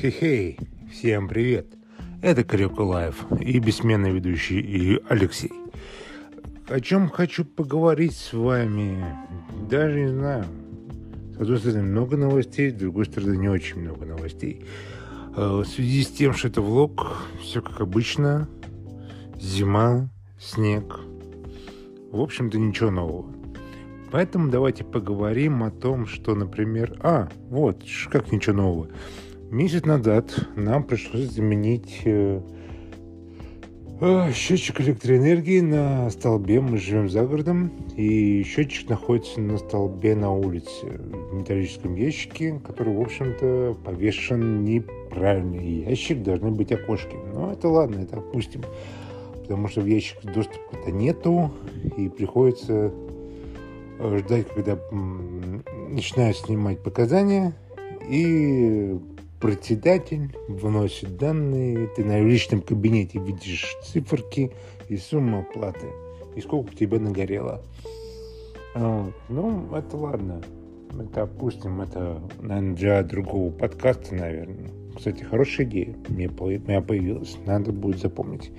Хей-хей, всем привет! Это Карюка Life и бессменный ведущий и Алексей. О чем хочу поговорить с вами, даже не знаю. С одной стороны, много новостей, с другой стороны, не очень много новостей. Э, в связи с тем, что это влог, все как обычно. Зима, снег. В общем-то, ничего нового. Поэтому давайте поговорим о том, что, например... А, вот, как ничего нового. Месяц назад нам пришлось заменить э, э, счетчик электроэнергии на столбе. Мы живем за городом, и счетчик находится на столбе на улице в металлическом ящике, который, в общем-то, повешен неправильно. Ящик должны быть окошки. Но это ладно, это опустим. Потому что в ящик доступа-то нету, и приходится э, ждать, когда начинают снимать показания, и председатель вносит данные, ты на личном кабинете видишь циферки и сумму оплаты, и сколько тебе нагорело. Вот. Ну, это ладно. Это опустим, это, наверное, для другого подкаста, наверное. Кстати, хорошая идея мне, меня появилась. Надо будет запомнить.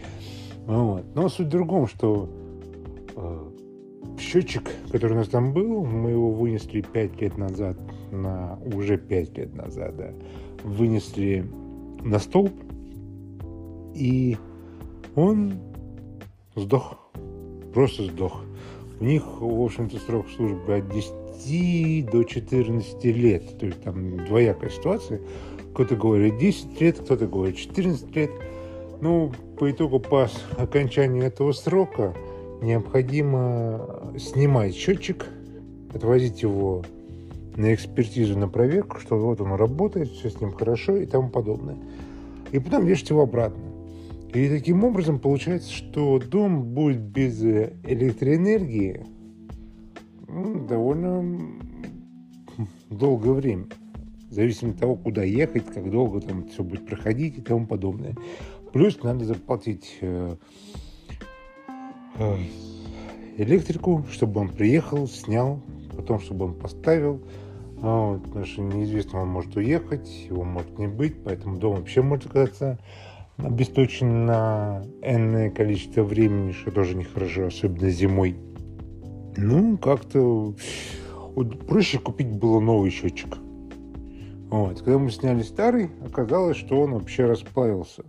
Вот. Но суть в другом, что э, счетчик, который у нас там был, мы его вынесли 5 лет назад, на уже 5 лет назад, да, вынесли на столб, и он сдох. Просто сдох. У них, в общем-то, срок службы от 10 до 14 лет. То есть там двоякая ситуация. Кто-то говорит 10 лет, кто-то говорит 14 лет. Ну, по итогу по окончанию этого срока необходимо снимать счетчик, отвозить его на экспертизу, на проверку, что вот он работает, все с ним хорошо и тому подобное. И потом вешать его обратно. И таким образом получается, что дом будет без электроэнергии ну, довольно долгое время. Зависит от того, куда ехать, как долго там все будет проходить и тому подобное. Плюс надо заплатить э, э, электрику, чтобы он приехал, снял, потом, чтобы он поставил. А вот, потому что неизвестно, он может уехать, его может не быть, поэтому дом вообще может оказаться обесточен на энное количество времени, что тоже нехорошо, особенно зимой. Ну, как-то вот, проще купить было новый счетчик. Вот. Когда мы сняли старый, оказалось, что он вообще расплавился.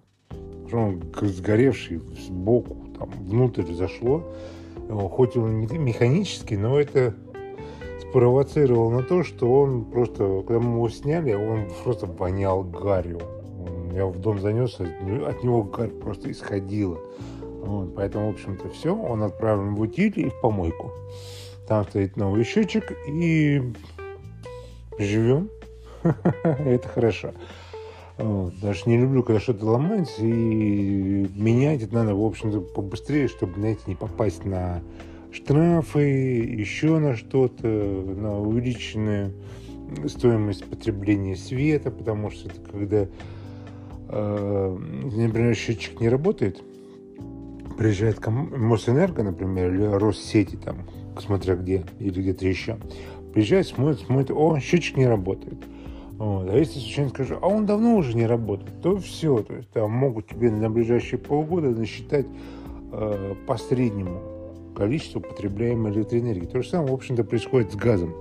Он сгоревший сбоку, там, внутрь зашло. Хоть он механический, но это спровоцировал на то, что он просто, когда мы его сняли, он просто вонял гарью. Я в дом занес, от него гарь просто исходила. Вот, поэтому, в общем-то, все. Он отправлен в утиль и в помойку. Там стоит новый счетчик, и живем. Это хорошо. Даже не люблю, когда что-то ломается, и менять это надо, в общем-то, побыстрее, чтобы, знаете, не попасть на штрафы, еще на что-то, на увеличенную стоимость потребления света, потому что это когда, э, например, счетчик не работает, приезжает Мосэнерго, например, или Россети, там, смотря где, или где-то еще, приезжает, смотрит, смотрит, о, счетчик не работает. Вот. А если случайно скажу, а он давно уже не работает, то все, то есть там могут тебе на ближайшие полгода насчитать э, по среднему количество потребляемой электроэнергии. То же самое, в общем-то, происходит с газом.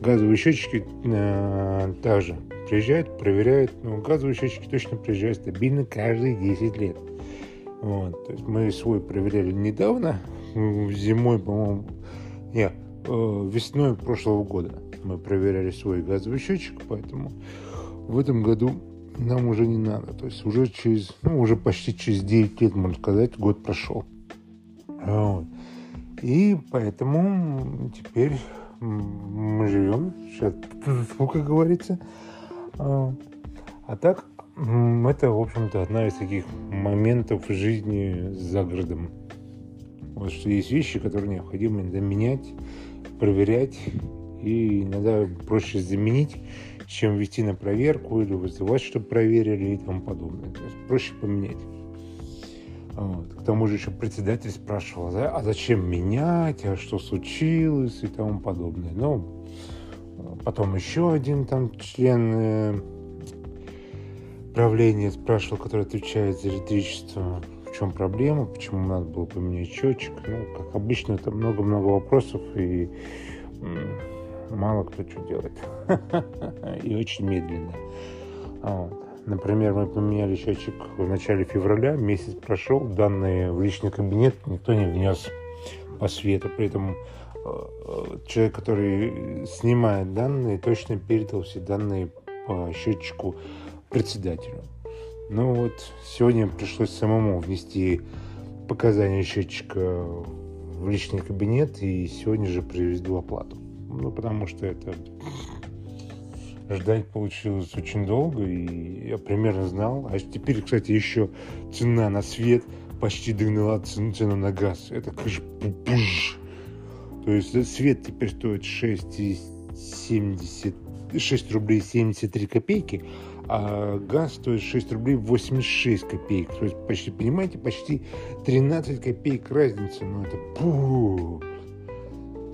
Газовые счетчики э, также приезжают, проверяют. Но газовые счетчики точно приезжают стабильно каждые 10 лет. Вот. То есть мы свой проверяли недавно, зимой, по-моему, не, э, весной прошлого года мы проверяли свой газовый счетчик, поэтому в этом году нам уже не надо. То есть уже через, ну, уже почти через 9 лет, можно сказать, год прошел. Вот. И поэтому теперь мы живем сейчас, как говорится. А, а так, это, в общем-то, одна из таких моментов жизни за городом. Вот что есть вещи, которые необходимо иногда менять, проверять, и иногда проще заменить, чем вести на проверку или вызывать, чтобы проверили и тому подобное. То есть проще поменять. Вот. К тому же еще председатель спрашивал, да, а зачем менять, а что случилось и тому подобное. Ну, потом еще один там член э, правление спрашивал, который отвечает за электричество, в чем проблема, почему надо было поменять счетчик. Ну, как обычно, это много-много вопросов, и мало кто что делает. И очень медленно. Вот. Например, мы поменяли счетчик в начале февраля, месяц прошел, данные в личный кабинет никто не внес по свету. При этом э, человек, который снимает данные, точно передал все данные по счетчику председателю. Ну вот, сегодня пришлось самому внести показания счетчика в личный кабинет и сегодня же привезду оплату. Ну, потому что это ждать получилось очень долго, и я примерно знал. А теперь, кстати, еще цена на свет почти догнала цену, цену на газ. Это, конечно, пуж. То есть свет теперь стоит 6,70 6 рублей 73 копейки, а газ стоит 6 рублей 86 копеек. То есть, почти, понимаете, почти 13 копеек разница. Ну, это пух.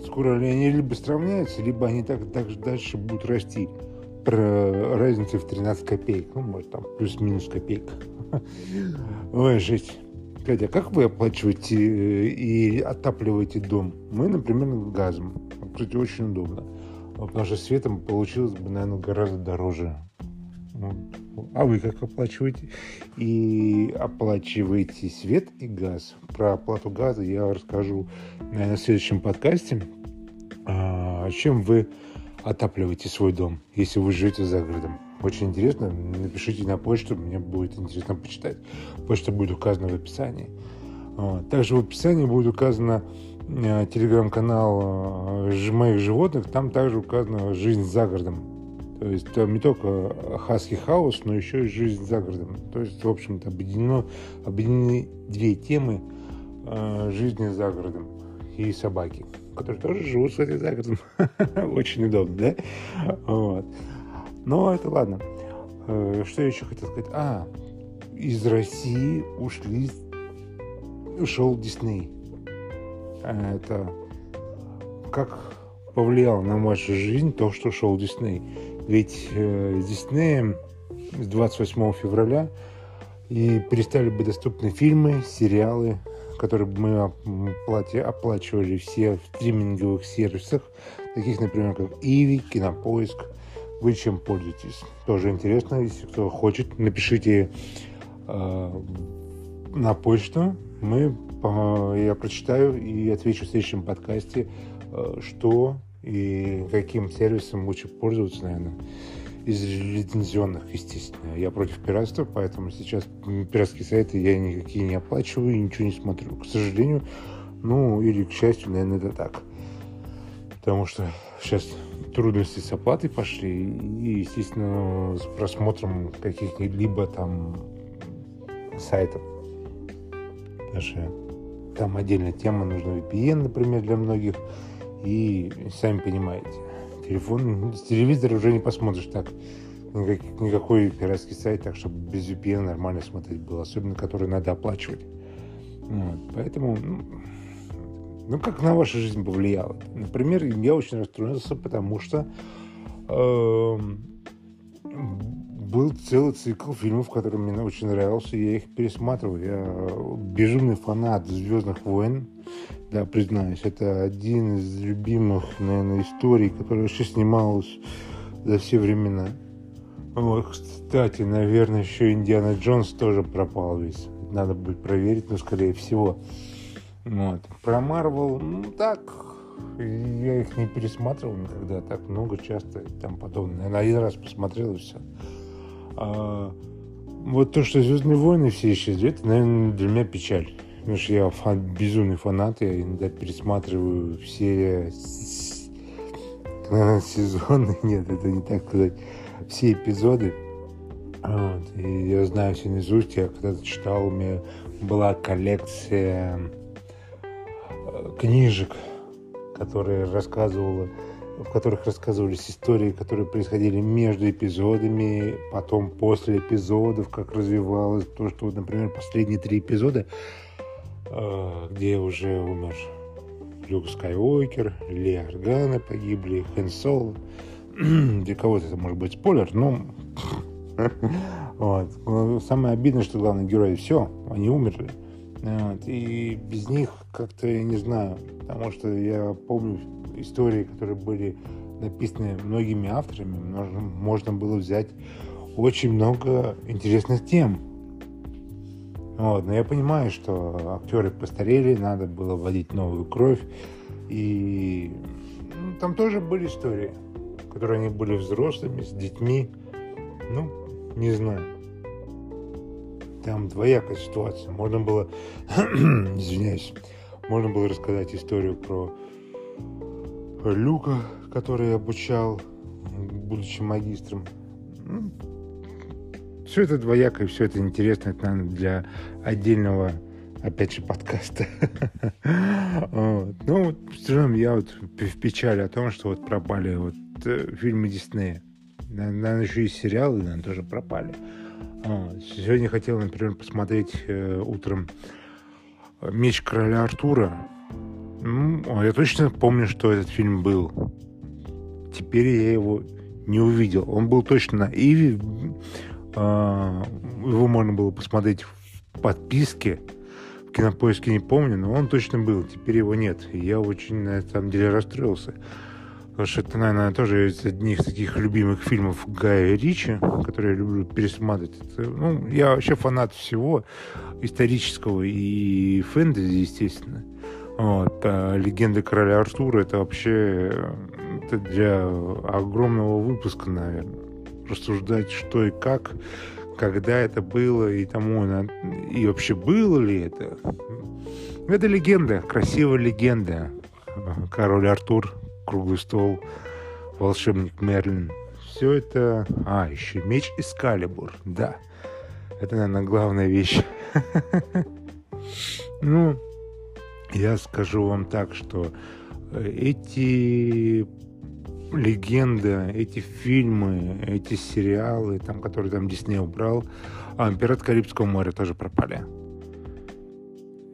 Скоро они либо сравняются, либо они так, так же дальше будут расти про разницу в 13 копеек. Ну, может, там плюс-минус копейка. Ой, жесть. Катя, как вы оплачиваете э, и отапливаете дом? Мы, например, газом. Кстати, очень удобно. Потому что светом получилось бы, наверное, гораздо дороже. А вы как оплачиваете? И оплачиваете свет и газ. Про оплату газа я расскажу, наверное, в следующем подкасте. А, чем вы отапливаете свой дом, если вы живете за городом. Очень интересно. Напишите на почту, мне будет интересно почитать. Почта будет указана в описании. Также в описании будет указано э, телеграм-канал э, моих животных. Там также указана жизнь за городом. То есть там не только Хаски Хаус, но еще и жизнь за городом. То есть, в общем-то, объединено, объединены две темы жизни за городом и собаки которые тоже живут, кстати, за городом. Очень удобно, да? Вот. Но это ладно. Э, что я еще хотел сказать? А, из России ушли, ушел Дисней. А это как повлияло на вашу жизнь то, что ушел Дисней? Ведь э, с Диснеем с 28 февраля и перестали быть доступны фильмы, сериалы, которые мы оплачивали все в стриминговых сервисах, таких, например, как Иви, Кинопоиск. Вы чем пользуетесь? Тоже интересно, если кто хочет, напишите э, на почту. Мы, э, я прочитаю и отвечу в следующем подкасте, э, что и каким сервисом лучше пользоваться, наверное из лицензионных, естественно. Я против пиратства, поэтому сейчас пиратские сайты я никакие не оплачиваю и ничего не смотрю. К сожалению, ну или к счастью, наверное, это так. Потому что сейчас трудности с оплатой пошли и, естественно, с просмотром каких-либо там сайтов. Даже там отдельная тема, нужна VPN, например, для многих. И сами понимаете, телефон, с телевизора уже не посмотришь так. Никак, никакой пиратский сайт, так чтобы без VPN нормально смотреть было, особенно который надо оплачивать. Вот, поэтому, ну, ну, как на вашу жизнь повлияло? Например, я очень расстроился, потому что э, был целый цикл фильмов, который мне очень нравился, я их пересматривал. Я безумный фанат «Звездных войн», да, признаюсь, это один из любимых, наверное, историй, которая вообще снималась за все времена. Вот, кстати, наверное, еще Индиана Джонс тоже пропал весь. Надо будет проверить, но скорее всего. Вот. Про Марвел, ну так, я их не пересматривал никогда так много, часто и там подобное. Наверное, один раз посмотрел и все. А, вот то, что Звездные войны все исчезли, это, наверное, для меня печаль. Что я фан, безумный фанат, я иногда пересматриваю все сезоны, нет, это не так сказать, все эпизоды. Вот, и я знаю все наизусть, я когда-то читал, у меня была коллекция э, книжек, которые рассказывала в которых рассказывались истории, которые происходили между эпизодами, потом после эпизодов, как развивалось то, что, например, последние три эпизода где уже умер Люк Скайуокер, Ли Аргана погибли, Хэн Соло. Для кого-то это может быть спойлер, но Вот. Самое обидное, что главные герои все, они умерли. Вот. И без них как-то, я не знаю, потому что я помню истории, которые были написаны многими авторами, можно, можно было взять очень много интересных тем. Вот. Но я понимаю, что актеры постарели, надо было вводить новую кровь. И ну, там тоже были истории, которые они были взрослыми, с детьми. Ну, не знаю. Там двоякая ситуация. Можно было, извиняюсь, можно было рассказать историю про Люка, который обучал, будучи магистром. Все это двояко и все это интересно, это, наверное, для отдельного, опять же, подкаста. Ну, в целом, я вот в печали о том, что вот пропали вот э, фильмы Диснея. Наверное, еще и сериалы, наверное, тоже пропали. Сегодня хотел, например, посмотреть э, утром «Меч короля Артура». Ну, я точно помню, что этот фильм был. Теперь я его не увидел. Он был точно на Иви. А, его можно было посмотреть в подписке. В кинопоиске не помню, но он точно был. Теперь его нет. И я очень, на самом деле, расстроился. Потому что это, наверное, тоже из таких любимых фильмов Гая Ричи, которые я люблю пересматривать. Это, ну, я вообще фанат всего исторического и фэнтези, естественно. Вот. А «Легенда короля Артура» — это вообще это для огромного выпуска, наверное рассуждать, что и как, когда это было и тому, и вообще было ли это. Это легенда, красивая легенда. Король Артур, круглый стол, волшебник Мерлин. Все это... А, еще меч Эскалибур, да. Это, наверное, главная вещь. Ну, я скажу вам так, что эти легенда, эти фильмы, эти сериалы, там, которые там Дисней убрал, а «Пират Карибского моря» тоже пропали.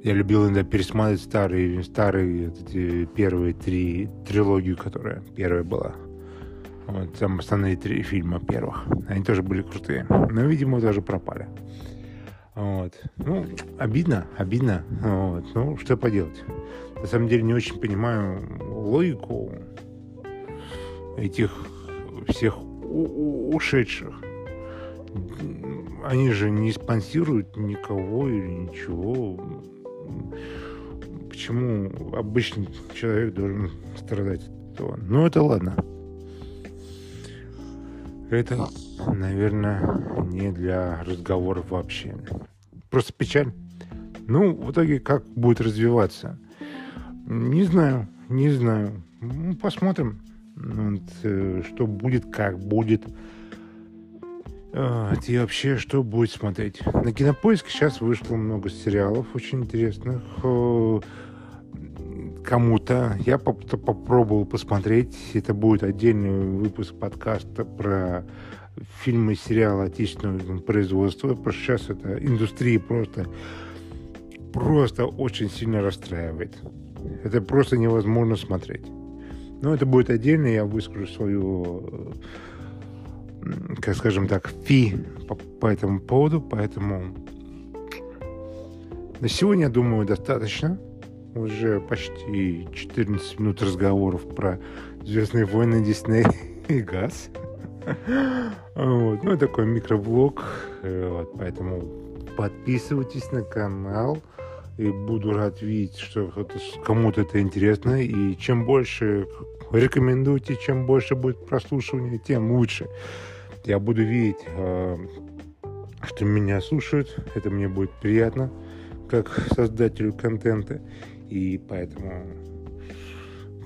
Я любил иногда пересматривать старые, старые эти первые три трилогию, которая первая была. Вот, там основные три фильма первых. Они тоже были крутые. Но, видимо, тоже пропали. Вот. Ну, обидно, обидно. Вот. Ну, что поделать. На самом деле не очень понимаю логику этих всех ушедших. Они же не спонсируют никого или ничего. Почему обычный человек должен страдать от этого? Ну, это ладно. Это, наверное, не для разговоров вообще. Просто печаль. Ну, в итоге, как будет развиваться? Не знаю, не знаю. Посмотрим. Вот, э, что будет, как будет. А, и вообще, что будет смотреть? На Кинопоиске сейчас вышло много сериалов очень интересных. Э, кому-то я попробовал посмотреть. Это будет отдельный выпуск подкаста про фильмы и сериалы отечественного производства. Потому что сейчас эта индустрия просто просто очень сильно расстраивает. Это просто невозможно смотреть. Но это будет отдельно, я выскажу свою, как скажем так, фи по, по этому поводу, поэтому на сегодня, я думаю, достаточно. Уже почти 14 минут разговоров про Звездные войны, Дисней и газ. Вот. Ну, такой микроблог. Вот, поэтому подписывайтесь на канал. И буду рад видеть, что кому-то это интересно. И чем больше рекомендуйте, чем больше будет прослушивания, тем лучше. Я буду видеть, а, что меня слушают. Это мне будет приятно, как создателю контента. И поэтому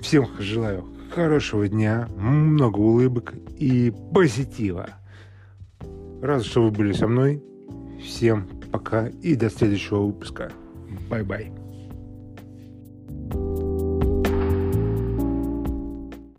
всем желаю хорошего дня, много улыбок и позитива. Рад, что вы были со мной. Всем пока и до следующего выпуска. Bye bye.